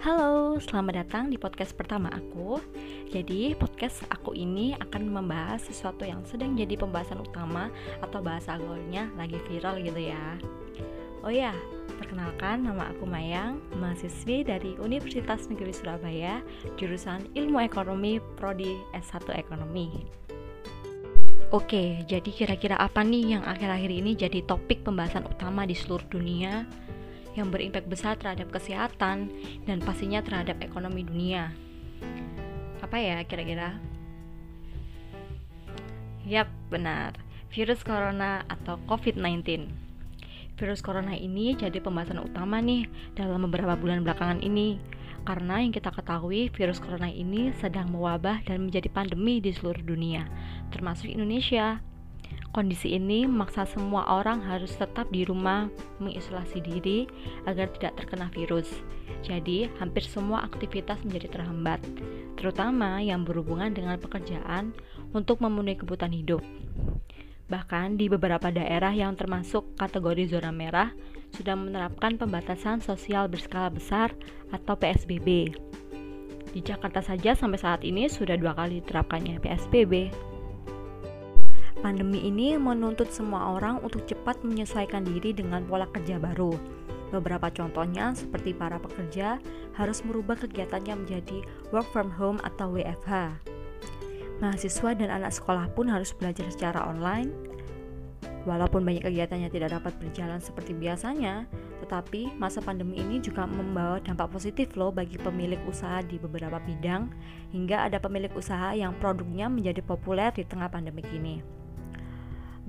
Halo, selamat datang di podcast pertama aku. Jadi, podcast aku ini akan membahas sesuatu yang sedang jadi pembahasan utama atau bahasa gaulnya lagi viral gitu ya. Oh ya, perkenalkan nama aku Mayang, mahasiswi dari Universitas Negeri Surabaya, jurusan Ilmu Ekonomi Prodi S1 Ekonomi. Oke, jadi kira-kira apa nih yang akhir-akhir ini jadi topik pembahasan utama di seluruh dunia? Yang berimpak besar terhadap kesehatan dan pastinya terhadap ekonomi dunia. Apa ya kira-kira? Yap, benar. Virus corona atau COVID-19. Virus corona ini jadi pembahasan utama nih dalam beberapa bulan belakangan ini karena yang kita ketahui virus corona ini sedang mewabah dan menjadi pandemi di seluruh dunia, termasuk Indonesia. Kondisi ini memaksa semua orang harus tetap di rumah mengisolasi diri agar tidak terkena virus. Jadi, hampir semua aktivitas menjadi terhambat, terutama yang berhubungan dengan pekerjaan untuk memenuhi kebutuhan hidup. Bahkan di beberapa daerah yang termasuk kategori zona merah sudah menerapkan pembatasan sosial berskala besar atau PSBB. Di Jakarta saja sampai saat ini sudah dua kali diterapkannya PSBB. Pandemi ini menuntut semua orang untuk cepat menyesuaikan diri dengan pola kerja baru. Beberapa contohnya seperti para pekerja harus merubah kegiatannya menjadi work from home atau WFH. Mahasiswa dan anak sekolah pun harus belajar secara online. Walaupun banyak kegiatannya tidak dapat berjalan seperti biasanya, tetapi masa pandemi ini juga membawa dampak positif loh bagi pemilik usaha di beberapa bidang, hingga ada pemilik usaha yang produknya menjadi populer di tengah pandemi ini.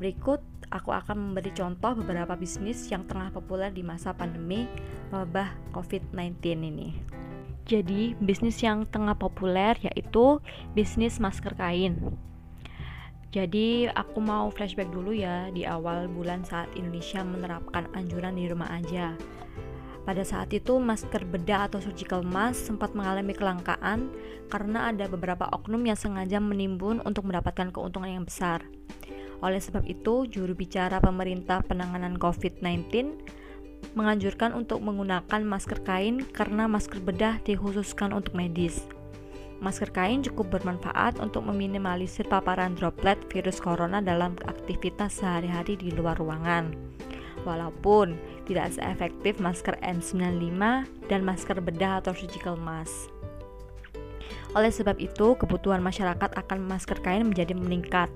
Berikut aku akan memberi contoh beberapa bisnis yang tengah populer di masa pandemi wabah COVID-19 ini. Jadi, bisnis yang tengah populer yaitu bisnis masker kain. Jadi, aku mau flashback dulu ya di awal bulan saat Indonesia menerapkan anjuran di rumah aja. Pada saat itu, masker bedah atau surgical mask sempat mengalami kelangkaan karena ada beberapa oknum yang sengaja menimbun untuk mendapatkan keuntungan yang besar. Oleh sebab itu, juru bicara pemerintah penanganan COVID-19 menganjurkan untuk menggunakan masker kain karena masker bedah dikhususkan untuk medis. Masker kain cukup bermanfaat untuk meminimalisir paparan droplet virus corona dalam aktivitas sehari-hari di luar ruangan. Walaupun tidak seefektif masker N95 dan masker bedah atau surgical mask. Oleh sebab itu, kebutuhan masyarakat akan masker kain menjadi meningkat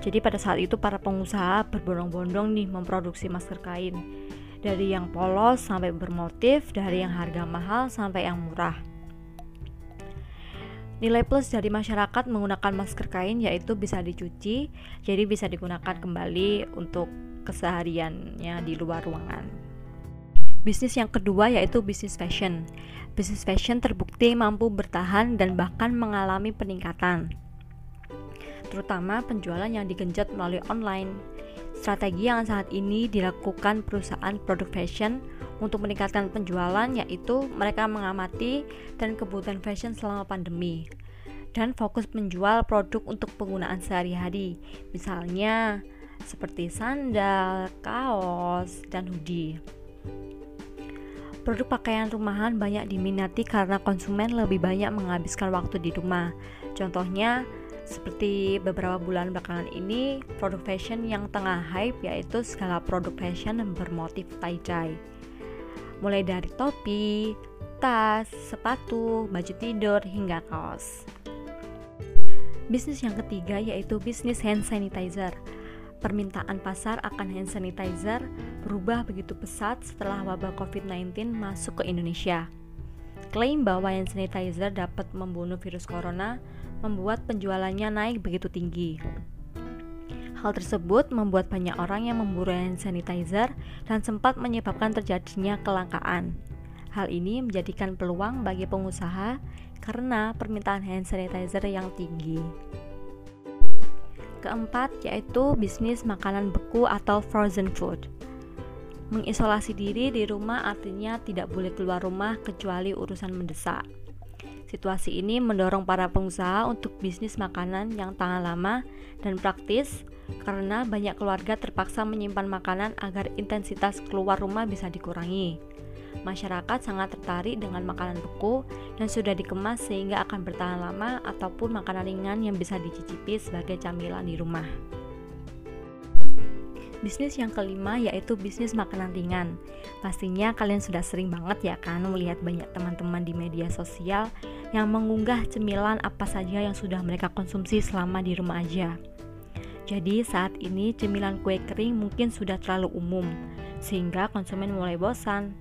jadi pada saat itu para pengusaha berbondong-bondong nih memproduksi masker kain dari yang polos sampai bermotif, dari yang harga mahal sampai yang murah. Nilai plus dari masyarakat menggunakan masker kain yaitu bisa dicuci, jadi bisa digunakan kembali untuk kesehariannya di luar ruangan. Bisnis yang kedua yaitu bisnis fashion. Bisnis fashion terbukti mampu bertahan dan bahkan mengalami peningkatan terutama penjualan yang digenjot melalui online. Strategi yang saat ini dilakukan perusahaan produk fashion untuk meningkatkan penjualan yaitu mereka mengamati dan kebutuhan fashion selama pandemi dan fokus menjual produk untuk penggunaan sehari-hari. Misalnya seperti sandal, kaos, dan hoodie. Produk pakaian rumahan banyak diminati karena konsumen lebih banyak menghabiskan waktu di rumah. Contohnya, seperti beberapa bulan belakangan ini, produk fashion yang tengah hype yaitu segala produk fashion bermotif tie-dye. Mulai dari topi, tas, sepatu, baju tidur, hingga kaos. Bisnis yang ketiga yaitu bisnis hand sanitizer. Permintaan pasar akan hand sanitizer berubah begitu pesat setelah wabah COVID-19 masuk ke Indonesia. Klaim bahwa hand sanitizer dapat membunuh virus corona membuat penjualannya naik begitu tinggi. Hal tersebut membuat banyak orang yang memburu hand sanitizer dan sempat menyebabkan terjadinya kelangkaan. Hal ini menjadikan peluang bagi pengusaha karena permintaan hand sanitizer yang tinggi. Keempat yaitu bisnis makanan beku atau frozen food. Mengisolasi diri di rumah artinya tidak boleh keluar rumah kecuali urusan mendesak. Situasi ini mendorong para pengusaha untuk bisnis makanan yang tahan lama dan praktis karena banyak keluarga terpaksa menyimpan makanan agar intensitas keluar rumah bisa dikurangi. Masyarakat sangat tertarik dengan makanan beku dan sudah dikemas sehingga akan bertahan lama ataupun makanan ringan yang bisa dicicipi sebagai camilan di rumah. Bisnis yang kelima yaitu bisnis makanan ringan. Pastinya kalian sudah sering banget ya kan melihat banyak teman-teman di media sosial yang mengunggah cemilan apa saja yang sudah mereka konsumsi selama di rumah aja. Jadi saat ini cemilan kue kering mungkin sudah terlalu umum sehingga konsumen mulai bosan.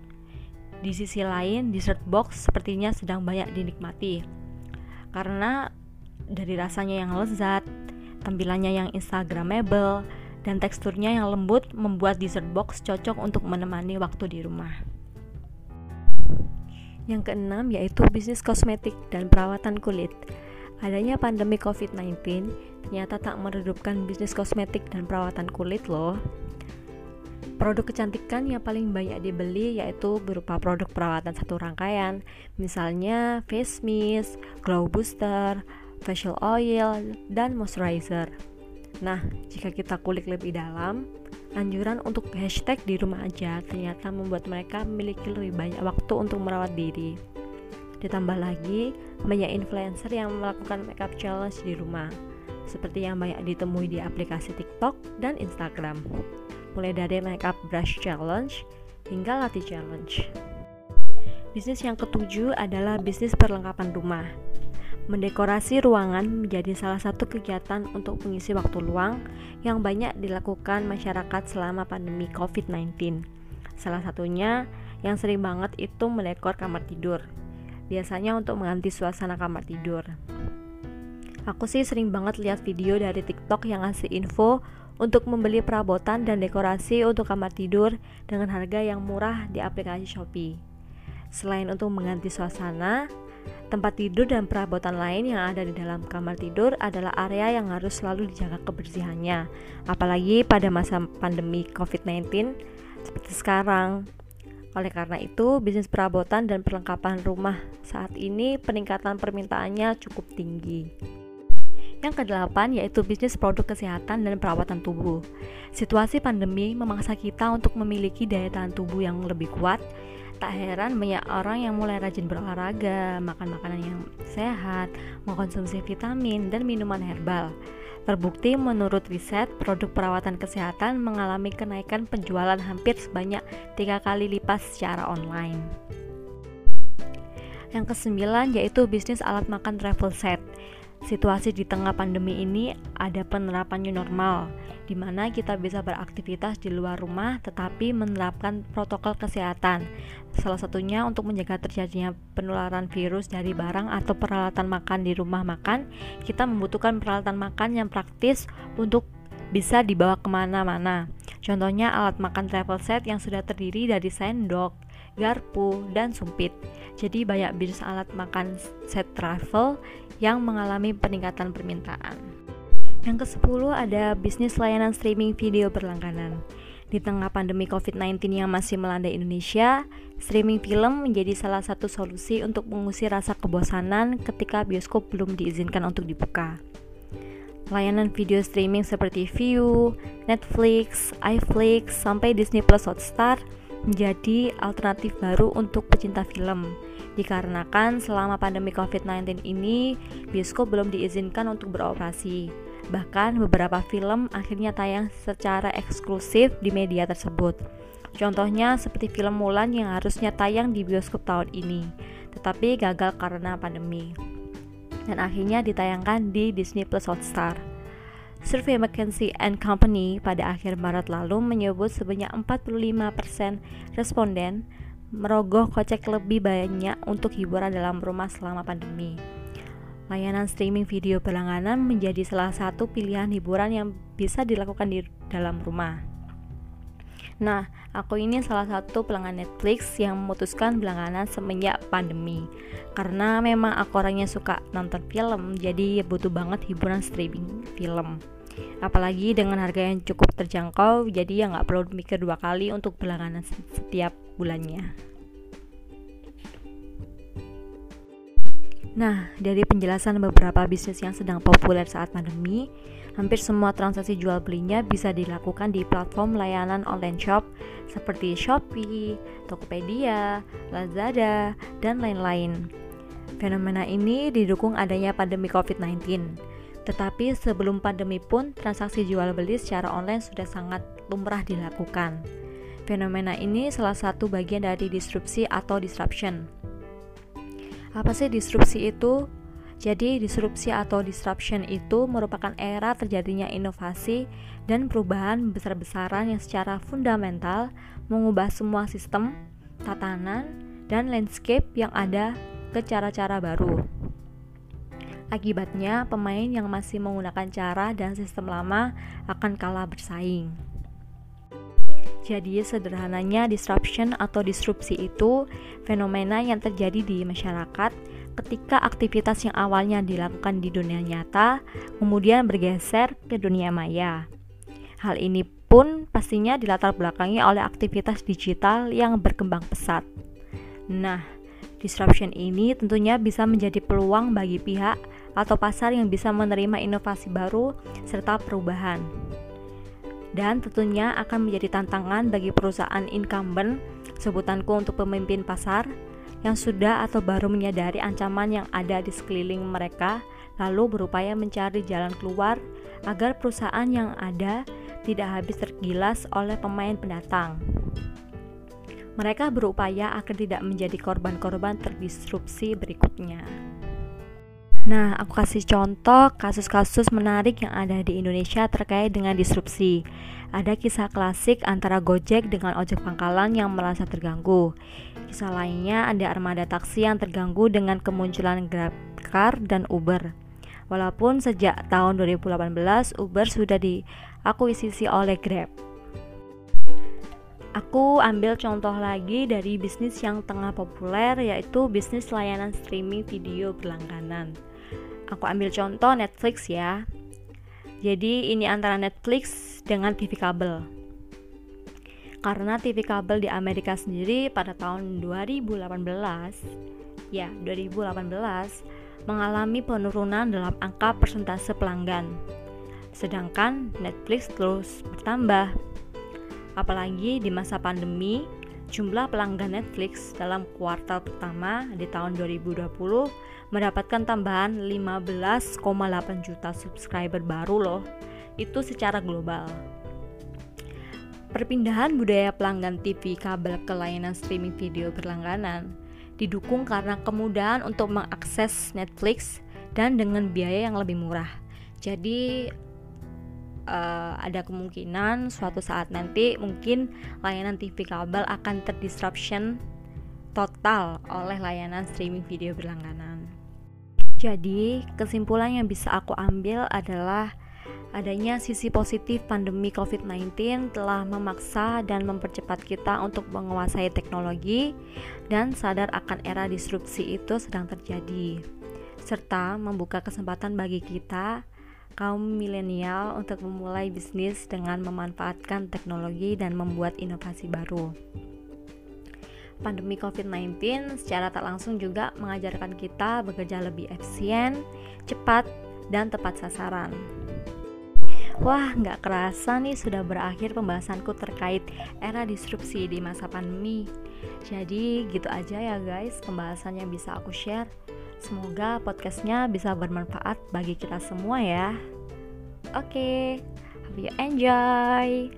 Di sisi lain, dessert box sepertinya sedang banyak dinikmati. Karena dari rasanya yang lezat, tampilannya yang instagramable, dan teksturnya yang lembut membuat dessert box cocok untuk menemani waktu di rumah. Yang keenam yaitu bisnis kosmetik dan perawatan kulit. Adanya pandemi COVID-19 ternyata tak meredupkan bisnis kosmetik dan perawatan kulit loh. Produk kecantikan yang paling banyak dibeli yaitu berupa produk perawatan satu rangkaian, misalnya face mist, glow booster, facial oil, dan moisturizer. Nah, jika kita kulik lebih dalam, anjuran untuk hashtag di rumah aja ternyata membuat mereka memiliki lebih banyak waktu untuk merawat diri. Ditambah lagi, banyak influencer yang melakukan makeup challenge di rumah, seperti yang banyak ditemui di aplikasi TikTok dan Instagram. Mulai dari makeup brush challenge hingga latih challenge. Bisnis yang ketujuh adalah bisnis perlengkapan rumah. Mendekorasi ruangan menjadi salah satu kegiatan untuk mengisi waktu luang yang banyak dilakukan masyarakat selama pandemi COVID-19. Salah satunya yang sering banget itu mendekor kamar tidur. Biasanya untuk mengganti suasana kamar tidur. Aku sih sering banget lihat video dari TikTok yang ngasih info untuk membeli perabotan dan dekorasi untuk kamar tidur dengan harga yang murah di aplikasi Shopee. Selain untuk mengganti suasana, Tempat tidur dan perabotan lain yang ada di dalam kamar tidur adalah area yang harus selalu dijaga kebersihannya. Apalagi pada masa pandemi COVID-19 seperti sekarang. Oleh karena itu, bisnis perabotan dan perlengkapan rumah saat ini peningkatan permintaannya cukup tinggi. Yang kedelapan yaitu bisnis produk kesehatan dan perawatan tubuh. Situasi pandemi memaksa kita untuk memiliki daya tahan tubuh yang lebih kuat Tak heran banyak orang yang mulai rajin berolahraga, makan makanan yang sehat, mengkonsumsi vitamin dan minuman herbal. Terbukti menurut riset, produk perawatan kesehatan mengalami kenaikan penjualan hampir sebanyak tiga kali lipat secara online. Yang kesembilan yaitu bisnis alat makan travel set. Situasi di tengah pandemi ini ada penerapan new normal, di mana kita bisa beraktivitas di luar rumah tetapi menerapkan protokol kesehatan. Salah satunya untuk menjaga terjadinya penularan virus dari barang atau peralatan makan di rumah makan, kita membutuhkan peralatan makan yang praktis untuk bisa dibawa ke mana-mana. Contohnya alat makan travel set yang sudah terdiri dari sendok, garpu, dan sumpit. Jadi banyak bisnis alat makan set travel yang mengalami peningkatan permintaan. Yang ke-10 ada bisnis layanan streaming video berlangganan. Di tengah pandemi COVID-19 yang masih melanda Indonesia, streaming film menjadi salah satu solusi untuk mengusir rasa kebosanan ketika bioskop belum diizinkan untuk dibuka. Layanan video streaming seperti View, Netflix, iFlix, sampai Disney Plus Hotstar menjadi alternatif baru untuk pecinta film dikarenakan selama pandemi COVID-19 ini bioskop belum diizinkan untuk beroperasi. Bahkan beberapa film akhirnya tayang secara eksklusif di media tersebut. Contohnya seperti film Mulan yang harusnya tayang di bioskop tahun ini, tetapi gagal karena pandemi. Dan akhirnya ditayangkan di Disney Plus Hotstar. Survei McKinsey and Company pada akhir Maret lalu menyebut sebanyak 45% responden merogoh kocek lebih banyak untuk hiburan dalam rumah selama pandemi. Layanan streaming video berlangganan menjadi salah satu pilihan hiburan yang bisa dilakukan di dalam rumah. Nah, aku ini salah satu pelanggan Netflix yang memutuskan berlangganan semenjak pandemi. Karena memang aku orangnya suka nonton film, jadi butuh banget hiburan streaming film. Apalagi dengan harga yang cukup terjangkau, jadi ya nggak perlu mikir dua kali untuk berlangganan setiap bulannya. Nah, dari penjelasan beberapa bisnis yang sedang populer saat pandemi, Hampir semua transaksi jual belinya bisa dilakukan di platform layanan online shop seperti Shopee, Tokopedia, Lazada, dan lain-lain. Fenomena ini didukung adanya pandemi COVID-19. Tetapi sebelum pandemi pun, transaksi jual beli secara online sudah sangat lumrah dilakukan. Fenomena ini salah satu bagian dari disrupsi atau disruption. Apa sih disrupsi itu? Jadi, disrupsi atau disruption itu merupakan era terjadinya inovasi dan perubahan besar-besaran yang secara fundamental mengubah semua sistem, tatanan, dan landscape yang ada ke cara-cara baru. Akibatnya, pemain yang masih menggunakan cara dan sistem lama akan kalah bersaing. Jadi, sederhananya, disruption atau disrupsi itu fenomena yang terjadi di masyarakat ketika aktivitas yang awalnya dilakukan di dunia nyata kemudian bergeser ke dunia maya. Hal ini pun pastinya dilatar belakangi oleh aktivitas digital yang berkembang pesat. Nah, disruption ini tentunya bisa menjadi peluang bagi pihak atau pasar yang bisa menerima inovasi baru serta perubahan. Dan tentunya akan menjadi tantangan bagi perusahaan incumbent, sebutanku untuk pemimpin pasar, yang sudah atau baru menyadari ancaman yang ada di sekeliling mereka, lalu berupaya mencari jalan keluar agar perusahaan yang ada tidak habis tergilas oleh pemain pendatang. Mereka berupaya agar tidak menjadi korban-korban terdisrupsi berikutnya. Nah, aku kasih contoh kasus-kasus menarik yang ada di Indonesia terkait dengan disrupsi. Ada kisah klasik antara Gojek dengan ojek pangkalan yang merasa terganggu. Kisah lainnya ada armada taksi yang terganggu dengan kemunculan GrabCar dan Uber. Walaupun sejak tahun 2018 Uber sudah diakuisisi oleh Grab. Aku ambil contoh lagi dari bisnis yang tengah populer yaitu bisnis layanan streaming video berlangganan. Aku ambil contoh Netflix ya. Jadi ini antara Netflix dengan TV kabel. Karena TV kabel di Amerika sendiri pada tahun 2018 ya, 2018 mengalami penurunan dalam angka persentase pelanggan. Sedangkan Netflix terus bertambah. Apalagi di masa pandemi, jumlah pelanggan Netflix dalam kuartal pertama di tahun 2020 mendapatkan tambahan 15,8 juta subscriber baru loh. Itu secara global. Perpindahan budaya pelanggan TV kabel ke layanan streaming video berlangganan didukung karena kemudahan untuk mengakses Netflix dan dengan biaya yang lebih murah. Jadi uh, ada kemungkinan suatu saat nanti mungkin layanan TV kabel akan terdisruption total oleh layanan streaming video berlangganan. Jadi, kesimpulan yang bisa aku ambil adalah adanya sisi positif pandemi COVID-19 telah memaksa dan mempercepat kita untuk menguasai teknologi dan sadar akan era disrupsi itu sedang terjadi, serta membuka kesempatan bagi kita, kaum milenial, untuk memulai bisnis dengan memanfaatkan teknologi dan membuat inovasi baru pandemi COVID-19 secara tak langsung juga mengajarkan kita bekerja lebih efisien, cepat, dan tepat sasaran. Wah, nggak kerasa nih sudah berakhir pembahasanku terkait era disrupsi di masa pandemi. Jadi gitu aja ya guys pembahasan yang bisa aku share. Semoga podcastnya bisa bermanfaat bagi kita semua ya. Oke, okay, hope you enjoy.